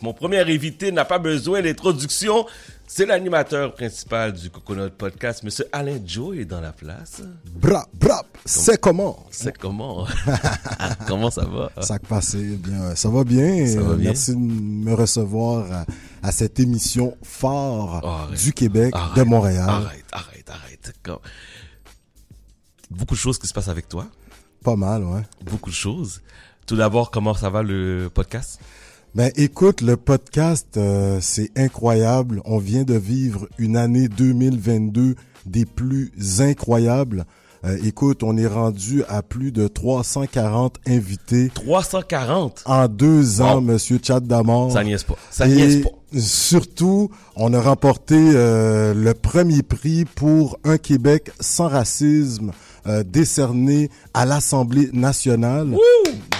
Mon premier invité n'a pas besoin d'introduction. C'est l'animateur principal du Coconut Podcast, Monsieur Alain Joe est dans la place. Bra, bra, c'est comment C'est comment? Comment ça va? Ça passe bien, ça va bien. Ça va bien? Merci de me recevoir à, à cette émission phare Arrête. du Québec, Arrête, de Montréal. Arrête, arrête, arrête. Beaucoup de choses qui se passent avec toi. Pas mal, ouais. Beaucoup de choses. Tout d'abord, comment ça va le podcast? Ben écoute, le podcast, euh, c'est incroyable. On vient de vivre une année 2022 des plus incroyables. Euh, écoute, on est rendu à plus de 340 invités 340 en deux ans, Wow. Monsieur Chad Damor. Ça niaise pas. Ça niaise pas. surtout, on a remporté euh, le premier prix pour un Québec sans racisme euh, décerné à l'Assemblée nationale.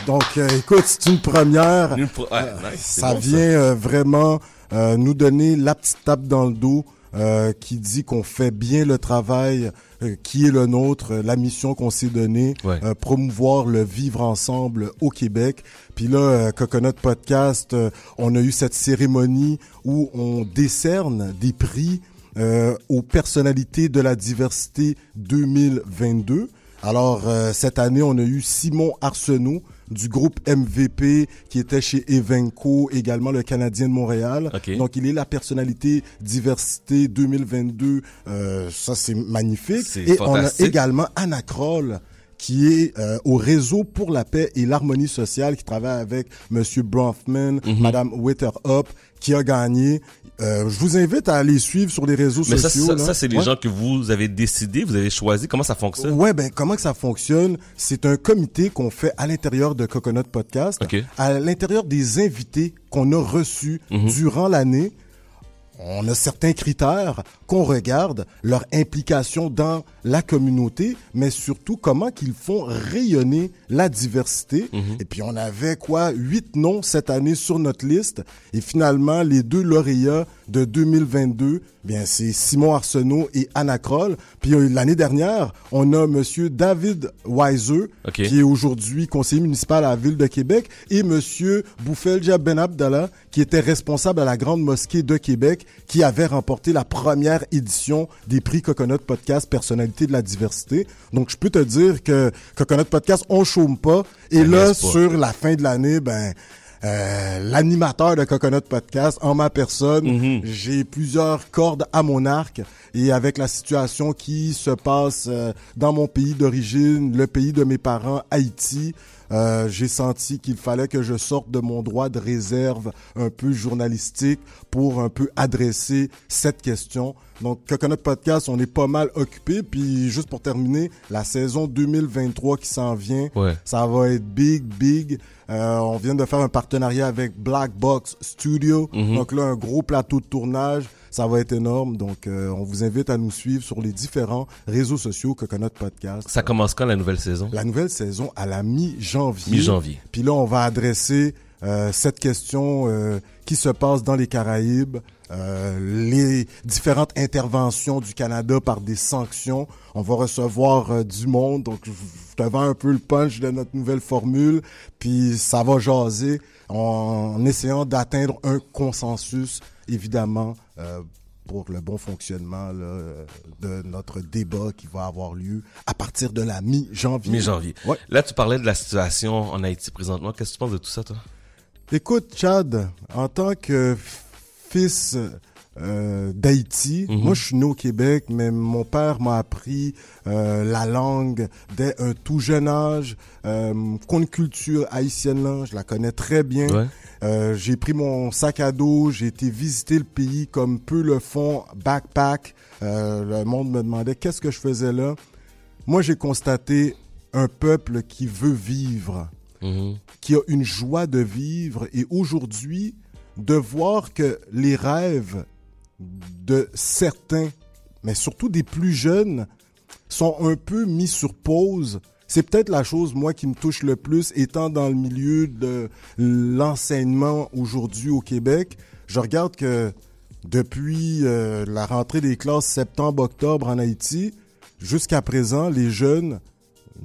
Donc, euh, écoute, c'est une première. Une pro- ouais, nice, c'est Ça bon, vient euh, vraiment euh, nous donner la petite tape dans le dos euh, qui dit qu'on fait bien le travail euh, qui est le nôtre, la mission qu'on s'est donnée, Ouais. euh, promouvoir le vivre ensemble au Québec. Puis là, euh, Coconut Podcast, euh, on a eu cette cérémonie où on décerne des prix euh, aux personnalités de la diversité 2022. Alors, euh, cette année, on a eu Simon Arsenault du groupe MVP qui était chez Evenco, également le Canadien de Montréal. Donc, il est la personnalité diversité 2022. Euh, ça, c'est magnifique. Et on a également Anna Kroll qui est euh, au réseau pour la paix et l'harmonie sociale, qui travaille avec Monsieur Bronfman, Mhm. Madame Witterup, qui a gagné. Euh, je vous invite à aller suivre sur les réseaux Mais ça, sociaux. ça, là. ça, c'est les Ouais. gens que vous avez décidé, vous avez choisi. Comment ça fonctionne? Ouais, ben comment que ça fonctionne? C'est un comité qu'on fait à l'intérieur de Coconut Podcast, Ok. à l'intérieur des invités qu'on a reçus Mhm. durant l'année. On a certains critères qu'on regarde, leur implication dans la communauté, mais surtout comment qu'ils font rayonner la diversité. Mhm. Et puis on avait quoi, huit noms cette année sur notre liste. Et finalement, les deux lauréats de 2022, bien c'est Simon Arsenault et Anna Kroll. Puis euh, l'année dernière, on a Monsieur David Weiser, qui est aujourd'hui conseiller municipal à la ville de Québec, et Monsieur Boufelja Ben Abdallah, qui était responsable à la Grande Mosquée de Québec, qui avait remporté la première édition des prix Coconut Podcast Personnalité de la diversité. Donc, je peux te dire que Coconut Podcast, on chôme pas. Et Ça là, sur la fin de l'année, ben, euh, l'animateur de Coconut Podcast, en ma personne, Mhm. j'ai plusieurs cordes à mon arc. Et avec la situation qui se passe euh, dans mon pays d'origine, le pays de mes parents, Haïti, euh, j'ai senti qu'il fallait que je sorte de mon droit de réserve un peu journalistique pour un peu adresser cette question. Donc, Coconut Podcast, on est pas mal occupé. Puis, juste pour terminer, la saison 2023 qui s'en vient, Ouais. ça va être big, big. Euh, on vient de faire un partenariat avec Black Box Studio. Mhm. Donc là, un gros plateau de tournage. Ça va être énorme. Donc, euh, on vous invite à nous suivre sur les différents réseaux sociaux Coconut Podcast. Ça commence quand la nouvelle saison? La nouvelle saison à la mi-janvier. Mi-janvier. Puis là, on va adresser euh, cette question euh, qui se passe dans les Caraïbes, euh, les différentes interventions du Canada par des sanctions. On va recevoir euh, du monde, donc je te vends un peu le punch de notre nouvelle formule, puis ça va jaser en essayant d'atteindre un consensus, évidemment, euh, pour le bon fonctionnement là, euh, de notre débat qui va avoir lieu à partir de la mi-janvier. Mi-janvier. Ouais. Là, tu parlais de la situation en Haïti présentement. Qu'est-ce que tu penses de tout ça, toi? Écoute, Chad, en tant que fils euh, d'Haïti, Mhm. moi je suis né au Québec, mais mon père m'a appris euh, la langue dès un tout jeune âge. Euh, culture haïtienne, là, je la connais très bien. Ouais. Euh, j'ai pris mon sac à dos, j'ai été visiter le pays comme peu le font, backpack. Euh, le monde me demandait qu'est-ce que je faisais là? Moi, j'ai constaté un peuple qui veut vivre Mhm. qui a une joie de vivre et aujourd'hui de voir que les rêves de certains, mais surtout des plus jeunes, sont un peu mis sur pause. C'est peut-être la chose, moi, qui me touche le plus, étant dans le milieu de l'enseignement aujourd'hui au Québec. Je regarde que depuis euh, la rentrée des classes septembre-octobre en Haïti, jusqu'à présent, les jeunes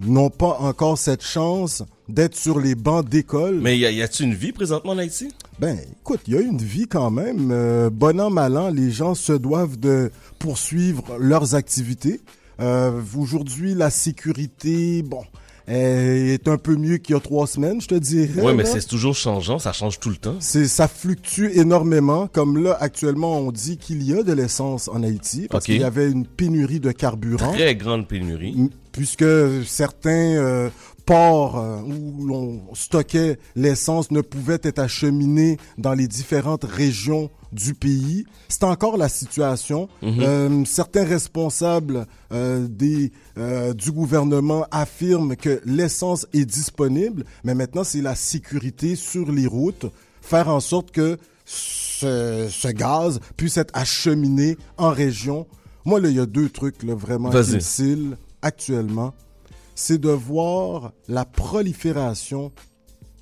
n'ont pas encore cette chance d'être sur les bancs d'école. Mais y, a-t-il une vie présentement en Haïti? Ben, écoute, il y a une vie quand même. Euh, bon an, mal an, les gens se doivent de poursuivre leurs activités. Euh, Aujourd'hui, la sécurité, bon, est un peu mieux qu'il y a trois semaines, je te dirais. Oui, mais c'est toujours changeant, ça change tout le temps. C'est, ça fluctue énormément. Comme là, actuellement, on dit qu'il y a de l'essence en Haïti parce qu'il y avait une pénurie de carburant. Très grande pénurie. Puisque certains euh, ports euh, où l'on stockait l'essence ne pouvaient être acheminés dans les différentes régions du pays. C'est encore la situation. Euh, certains responsables euh, des, euh, du gouvernement affirment que l'essence est disponible, mais maintenant c'est la sécurité sur les routes, faire en sorte que ce, ce gaz puisse être acheminé en région. Moi, là, il y a deux trucs là, vraiment scellent actuellement. C'est de voir la prolifération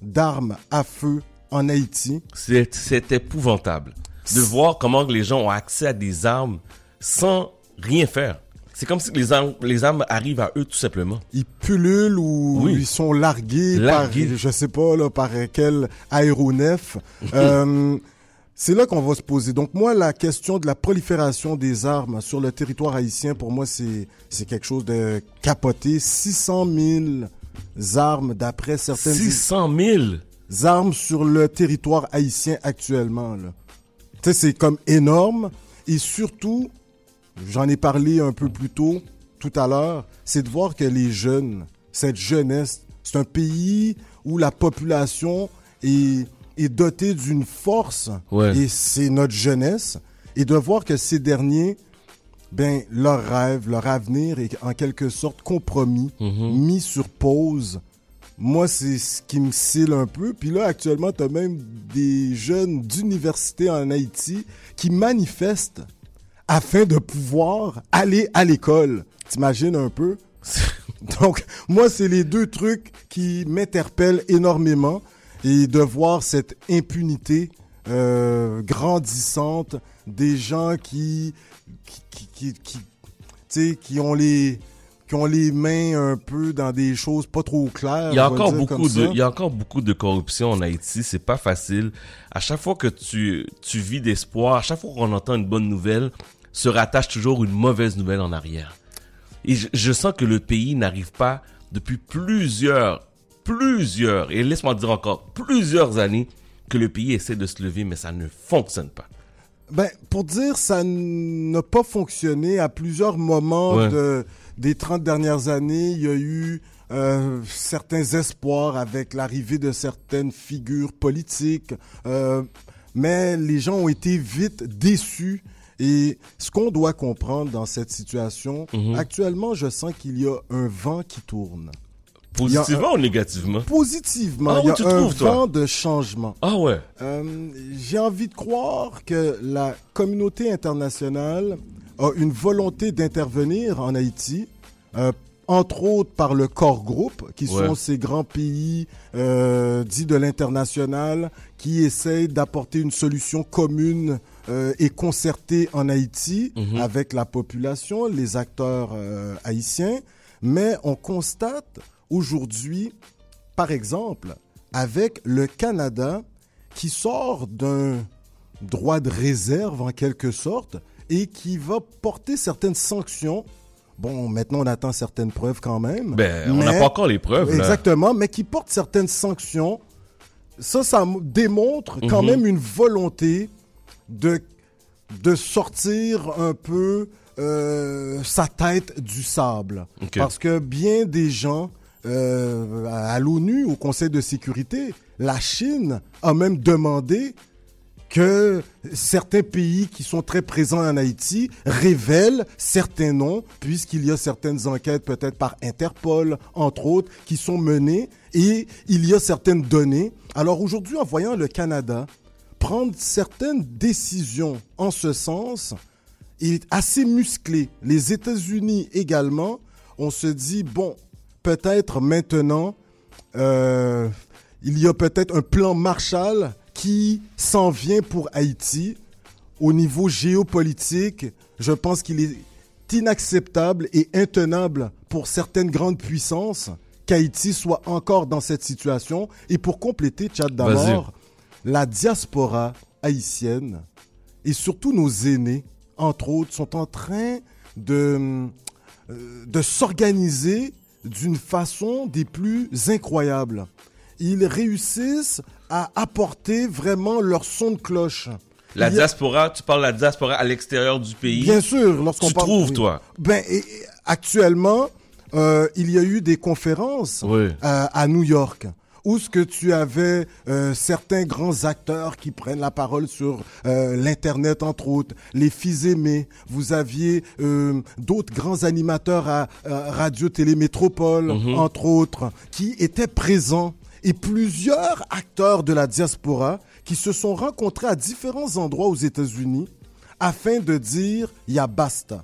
d'armes à feu en Haïti. C'est, épouvantable de voir comment les gens ont accès à des armes sans rien faire. C'est comme si les armes, les armes arrivent à eux tout simplement. Ils pullulent ou Oui. ils sont largués, Largués. par, je sais pas, là, par quel aéronef. Euh, c'est là qu'on va se poser. Donc moi, la question de la prolifération des armes sur le territoire haïtien, pour moi, c'est quelque chose de capoté. 600 000 armes, d'après certaines 600 000! armes sur le territoire haïtien actuellement. Tu sais, c'est comme énorme. Et surtout, j'en ai parlé un peu plus tôt, tout à l'heure, c'est de voir que les jeunes, cette jeunesse, c'est un pays où la population est, est dotée d'une force, Ouais. et c'est notre jeunesse, et de voir que ces derniers, ben, leur rêve, leur avenir est en quelque sorte compromis, mis sur pause. Moi, c'est ce qui me scille un peu. Puis là, actuellement, tu as même des jeunes d'université en Haïti qui manifestent afin de pouvoir aller à l'école. T'imagines un peu? Donc, moi, c'est les deux trucs qui m'interpellent énormément et de voir cette impunité euh, grandissante des gens qui qui qui, qui, qui, tu sais, qui ont les qui ont les mains un peu dans des choses pas trop claires. Il y a encore beaucoup de, il y a encore beaucoup de corruption en Haïti. C'est pas facile. À chaque fois que tu, tu vis d'espoir, à chaque fois qu'on entend une bonne nouvelle, se rattache toujours une mauvaise nouvelle en arrière. Et je, je sens que le pays n'arrive pas depuis plusieurs, plusieurs, et laisse-moi dire encore, plusieurs années que le pays essaie de se lever, mais ça ne fonctionne pas. Ben, pour dire, ça n'a pas fonctionné à plusieurs moments Ouais. de, des 30 dernières années. Il y a eu euh, certains espoirs avec l'arrivée de certaines figures politiques, euh, mais les gens ont été vite déçus. Et ce qu'on doit comprendre dans cette situation, Mhm. actuellement, je sens qu'il y a un vent qui tourne. Positivement ou négativement? Positivement, Ah, il y où a tu un trouves, toi? vent de changement. Ah ouais. Euh, J'ai envie de croire que la communauté internationale a une volonté d'intervenir en Haïti, euh, entre autres par le corps groupe, qui Ouais. sont ces grands pays euh, dits de l'international, qui essayent d'apporter une solution commune euh, et concertée en Haïti Mhm. avec la population, les acteurs euh, haïtiens. Mais on constate aujourd'hui, par exemple, avec le Canada qui sort d'un droit de réserve en quelque sorte et qui va porter certaines sanctions. Bon, maintenant on attend certaines preuves quand même. Ben, on n'a mais- pas encore les preuves, là. Exactement, mais qui porte certaines sanctions. Ça, ça démontre quand Mhm. même une volonté de, de sortir un peu euh, sa tête du sable. Parce que bien des gens euh, à l'ONU, au Conseil de sécurité, la Chine a même demandé que certains pays qui sont très présents en Haïti révèlent certains noms, puisqu'il y a certaines enquêtes, peut-être par Interpol, entre autres, qui sont menées, et il y a certaines données. Alors aujourd'hui, en voyant le Canada prendre certaines décisions en ce sens, est assez musclé. Les États-Unis également, on se dit, bon, peut-être maintenant, euh, il y a peut-être un plan Marshall qui s'en vient pour Haïti. Au niveau géopolitique, je pense qu'il est inacceptable et intenable pour certaines grandes puissances qu'Haïti soit encore dans cette situation. Et pour compléter, Tchad d'abord, la diaspora haïtienne et surtout nos aînés, entre autres, sont en train de, euh, de s'organiser d'une façon des plus incroyables. Ils réussissent à apporter vraiment leur son de cloche. La a- diaspora, tu parles de la diaspora à l'extérieur du pays. Bien sûr, lorsqu'on Tu parle... trouves, toi? Ben, et actuellement, euh, il y a eu des conférences Oui. euh, à New York où ce que tu avais euh, certains grands acteurs qui prennent la parole sur euh, l'internet entre autres, les fils aimés. Vous aviez euh, d'autres grands animateurs à Radio Télé Métropole entre autres qui étaient présents et plusieurs acteurs de la diaspora qui se sont rencontrés à différents endroits aux États-Unis afin de dire il y a basta.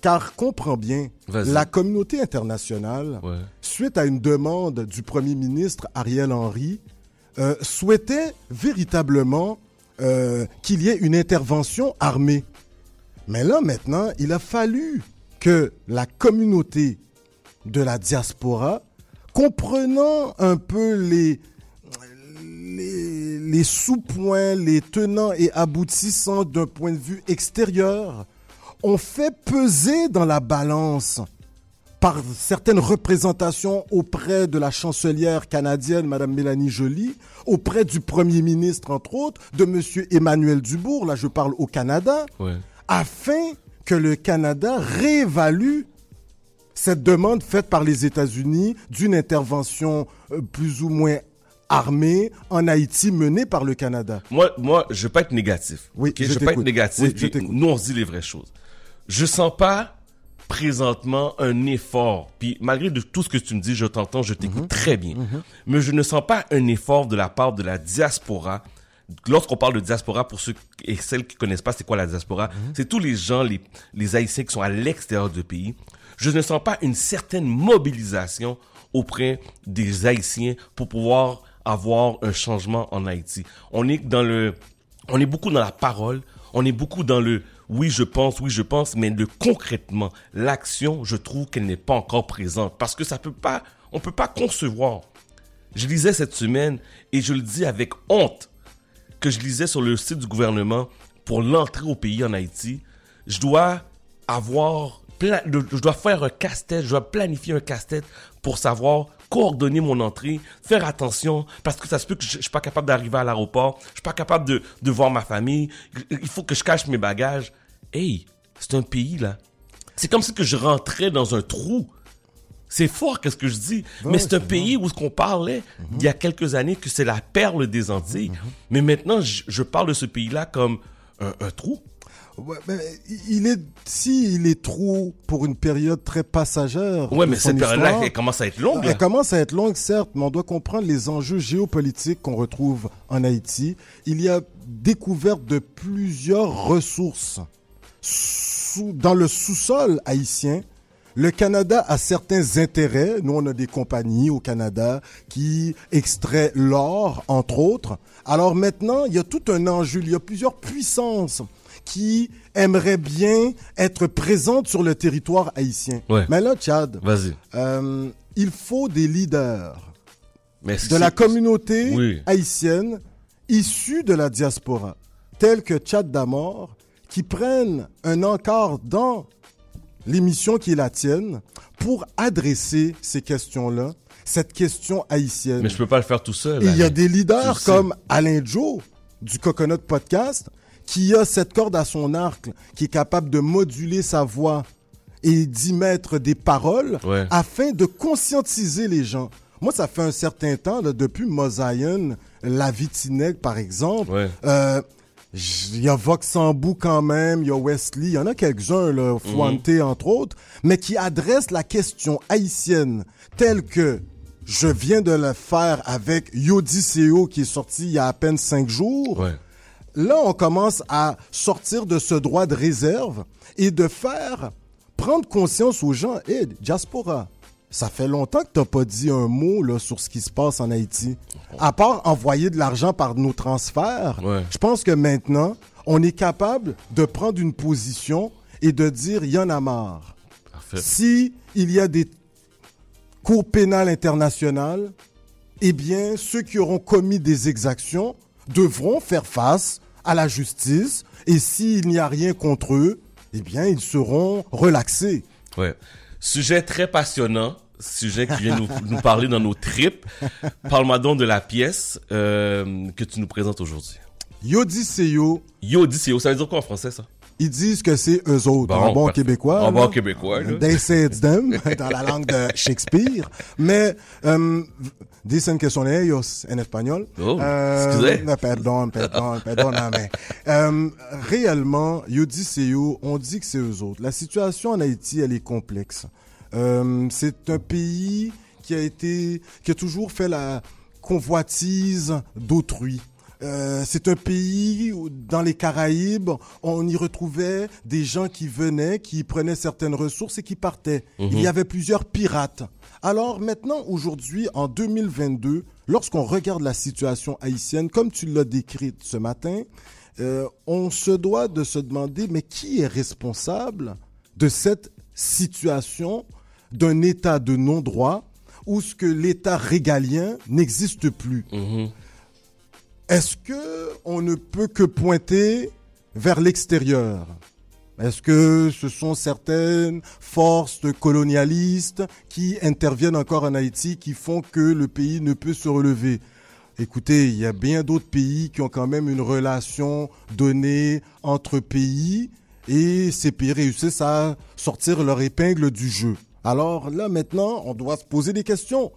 Car comprends bien, la communauté internationale, Ouais. suite à une demande du Premier ministre Ariel Henry, euh, souhaitait véritablement euh, qu'il y ait une intervention armée. Mais là maintenant, il a fallu que la communauté de la diaspora, comprenant un peu les, les, les sous-points, les tenants et aboutissants d'un point de vue extérieur, ont fait peser dans la balance par certaines représentations auprès de la chancelière canadienne, Madame Mélanie Joly, auprès du Premier ministre, entre autres, de Monsieur Emmanuel Dubourg, là je parle au Canada, Ouais. afin que le Canada réévalue cette demande faite par les États-Unis d'une intervention euh, plus ou moins armée en Haïti menée par le Canada. Moi, moi, je veux pas être négatif. Oui, je veux pas être négatif. Oui, je nous, on se dit les vraies choses. Je sens pas présentement un effort. Puis malgré de tout ce que tu me dis, je t'entends, je t'écoute Mhm. très bien. Mais je ne sens pas un effort de la part de la diaspora. Lorsqu'on parle de diaspora, pour ceux et celles qui connaissent pas c'est quoi la diaspora, Mhm. c'est tous les gens, les, les Haïtiens qui sont à l'extérieur du pays. Je ne sens pas une certaine mobilisation auprès des Haïtiens pour pouvoir avoir un changement en Haïti. On est dans le, on est beaucoup dans la parole, on est beaucoup dans le oui je pense, oui je pense, mais le concrètement, l'action, je trouve qu'elle n'est pas encore présente parce que ça peut pas, on peut pas concevoir. Je lisais cette semaine et je le dis avec honte que je lisais sur le site du gouvernement pour l'entrée au pays en Haïti, je dois avoir, je dois faire un casse-tête, je dois planifier un casse-tête pour savoir coordonner mon entrée, faire attention, parce que ça se peut que je, je suis pas capable d'arriver à l'aéroport, je suis pas capable de, de voir ma famille, il faut que je cache mes bagages. Hey, c'est un pays là. C'est comme si que je rentrais dans un trou. C'est fort, qu'est-ce que je dis? mais c'est un pays où ce qu'on parlait il y a quelques années que c'est la perle des Antilles. Mais maintenant, je, je parle de ce pays-là comme un, un trou. Ouais, mais il est, si il est trop pour une période très passagère. Ouais, mais cette période-là, elle commence à être longue. Elle commence à être longue, certes, mais on doit comprendre les enjeux géopolitiques qu'on retrouve en Haïti. Il y a découverte de plusieurs ressources sous- dans le sous-sol haïtien. Le Canada a certains intérêts. Nous, on a des compagnies au Canada qui extraient l'or, entre autres. Alors maintenant, il y a tout un enjeu. Il y a plusieurs puissances qui aimeraient bien être présentes sur le territoire haïtien. Ouais. Mais là, Tchad, euh, il faut des leaders Mais de la communauté Oui. haïtienne issus de la diaspora, tels que Tchad Damor, qui prennent un encart dans l'émission qui est la tienne pour adresser ces questions-là, cette question haïtienne. Mais je peux pas le faire tout seul. Il y a des leaders comme Alain Joe du Coconut Podcast qui a cette corde à son arc, qui est capable de moduler sa voix et d'y mettre des paroles Ouais. afin de conscientiser les gens. Moi, ça fait un certain temps, là, depuis Mosaïen, La Vitineg, par exemple, Ouais. euh, il y a Voxambou quand même, il y a Wesley, il y en a quelques-uns, là, Fuante entre autres, mais qui adressent la question haïtienne telle que je viens de le faire avec Yodiceo qui est sorti il y a à peine cinq jours. Ouais. Là, on commence à sortir de ce droit de réserve et de faire prendre conscience aux gens. Hé, diaspora, ça fait longtemps que t'as pas dit un mot là, sur ce qui se passe en Haïti. À part envoyer de l'argent par nos transferts, Ouais. je pense que maintenant, on est capable de prendre une position et de dire il y en a marre. Parfait. Si il y a des cours pénales internationales, eh bien, ceux qui auront commis des exactions devront faire face à la justice et s'il n'y a rien contre eux, eh bien, ils seront relaxés. Ouais. Sujet très passionnant. Sujet qui vient nous, nous parler dans nos tripes. Parle-moi donc de la pièce euh, que tu nous présentes aujourd'hui. Yodiseyo, Yo, dis ça veut dire quoi en français, ça? Ils disent que c'est eux autres, en bon québécois. En bon québécois, là. They say it's them, dans la langue de Shakespeare. Mais, euh, dicen que son ellos en espagnol. Oh, Euh, excusez. no, pardon, pardon, pardonname. Euh, réellement, Yodiseyo, on dit que c'est eux autres. La situation en Haïti, elle est complexe. Euh, c'est un pays qui a été, qui a toujours fait la convoitise d'autrui. Euh, c'est un pays où, dans les Caraïbes, on y retrouvait des gens qui venaient, qui prenaient certaines ressources et qui partaient. Il y avait plusieurs pirates. Alors maintenant, aujourd'hui, en 2022, lorsqu'on regarde la situation haïtienne, comme tu l'as décrite ce matin, euh, on se doit de se demander, mais qui est responsable de cette situation d'un État de non-droit où ce que l'État régalien n'existe plus? Mhm. Est-ce que on ne peut que pointer vers l'extérieur? Est-ce que ce sont certaines forces colonialistes qui interviennent encore en Haïti qui font que le pays ne peut se relever? Écoutez, il y a bien d'autres pays qui ont quand même une relation donnée entre pays et ces pays réussissent à sortir leur épingle du jeu. Alors là maintenant, on doit se poser des questions.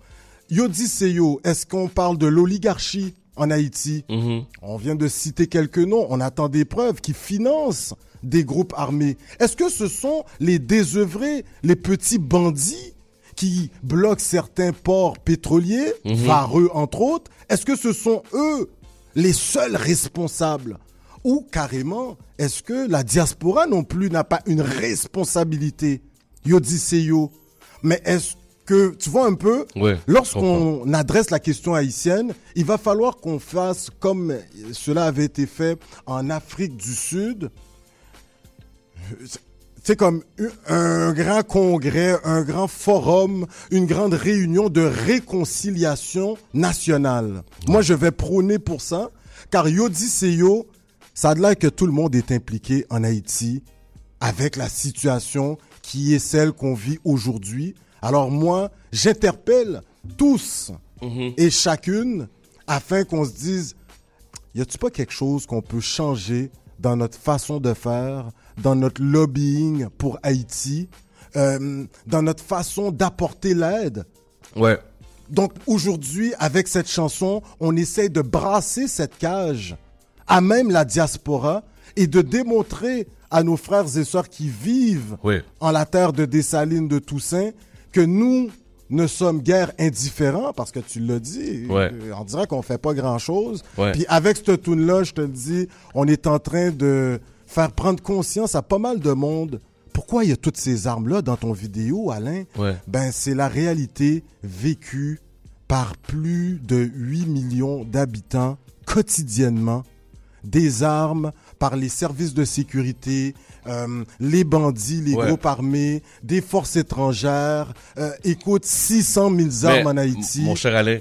Yodiseyo, est-ce qu'on parle de l'oligarchie? En Haïti Mhm. On vient de citer quelques noms, on attend des preuves qui financent des groupes armés. Est-ce que ce sont les désœuvrés, les petits bandits qui bloquent certains ports pétroliers, Vareux entre autres? Est-ce que ce sont eux les seuls responsables? Ou carrément, est-ce que la diaspora non plus n'a pas une responsabilité? Yodiseyo. Mais est-ce que, tu vois un peu, Ouais, lorsqu'on adresse la question haïtienne, il va falloir qu'on fasse comme cela avait été fait en Afrique du Sud. C'est comme un grand congrès, un grand forum, une grande réunion de réconciliation nationale. Moi, je vais prôner pour ça, car Yodiseyo, ça a l'air que tout le monde est impliqué en Haïti avec la situation qui est celle qu'on vit aujourd'hui. Alors moi, j'interpelle tous Mhm. et chacune afin qu'on se dise, y a-t-il pas quelque chose qu'on peut changer dans notre façon de faire, dans notre lobbying pour Haïti, euh, dans notre façon d'apporter l'aide? Ouais. donc aujourd'hui, avec cette chanson, on essaye de brasser cette cage à même la diaspora et de démontrer à nos frères et sœurs qui vivent en la terre de Dessalines de Toussaint que nous ne sommes guère indifférents parce que tu l'as dit. Ouais. euh, On dirait qu'on fait pas grand chose. Ouais. Puis avec cette tune là, je te le dis, on est en train de faire prendre conscience à pas mal de monde. Pourquoi il y a toutes ces armes-là dans ton vidéo, Alain? Ouais. Ben, c'est la réalité vécue par plus de 8 millions d'habitants quotidiennement. Des armes par les services de sécurité, euh, les bandits, les Ouais. groupes armés, des forces étrangères. Euh, écoute, 600 000 armes Mais, en Haïti. Mon cher Alain,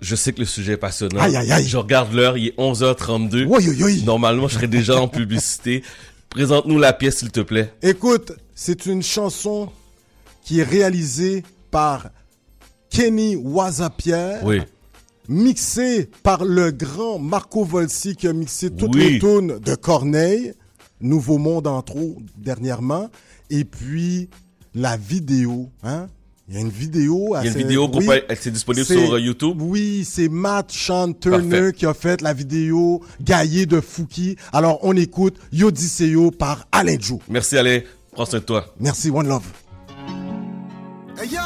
je sais que le sujet est passionnant. Aïe, aïe, aïe. Je regarde l'heure, il est 11h32. Oui, oui, oui. Normalement, je serais déjà en publicité. Présente-nous la pièce, s'il te plaît. Écoute, c'est une chanson qui est réalisée par Kenny Wazapierre. Oui. Mixé par le grand Marco Volsi qui a mixé toutes Oui. les tunes de Corneille, Nouveau Monde entre autres dernièrement, et puis la vidéo, hein. Il y a une vidéo. Il y a une vidéo qu'on oui, c'est disponible sur euh, YouTube? Oui, c'est Matt Sean Turner Parfait. qui a fait la vidéo Gaillé de Fouki. Alors on écoute Yodiseo par Alain Joe. Merci Alain. Prends soin de toi. Merci, One Love. Hey yo,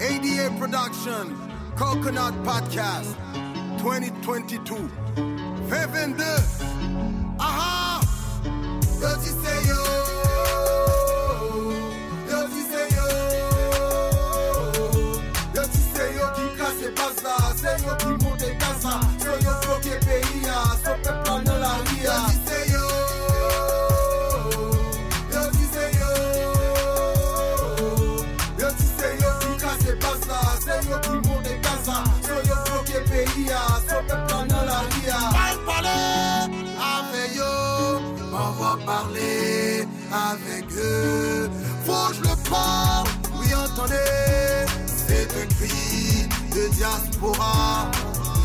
ADA Production, Coconut Podcast, 2022. 22. Aha! Yo avec eux. Faut que je le prends, oui entendez, c'est un cri de diaspora.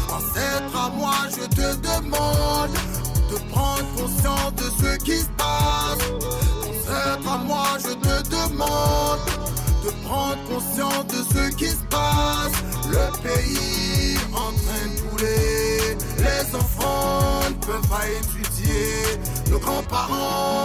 Ancêtre à moi, je te demande de prendre conscience de ce qui se passe. Ancêtre à moi, je te demande de prendre conscience de ce qui se passe. Le pays en train de couler, les enfants ne peuvent pas étudier, nos grands-parents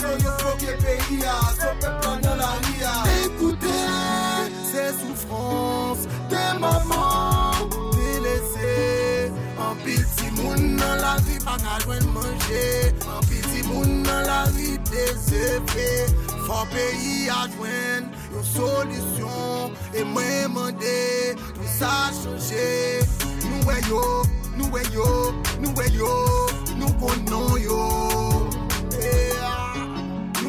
Se yo fokye peyi ya, se pepla nan la ria Ekoute, se soufrans, te maman Te lese, an piti moun nan la ri Pa kalwen manje, an piti moun nan la ri Te sepe, fok peyi ya jwen Yo solisyon, e mwen mande Tout sa chanje, nou we yo Nou we yo, nou we yo, nou konon yo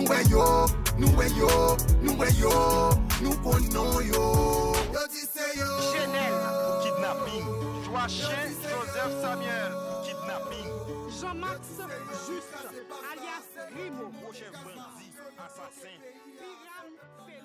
Nou we yo, nou we yo, nou we yo, nou konon yo. Yo di se yo. Chenel pou kidnapping. Joachim Joseph Samuel pou kidnapping. Jean-Max Juste alias Rimo Proche bandi, asasin Piram Feli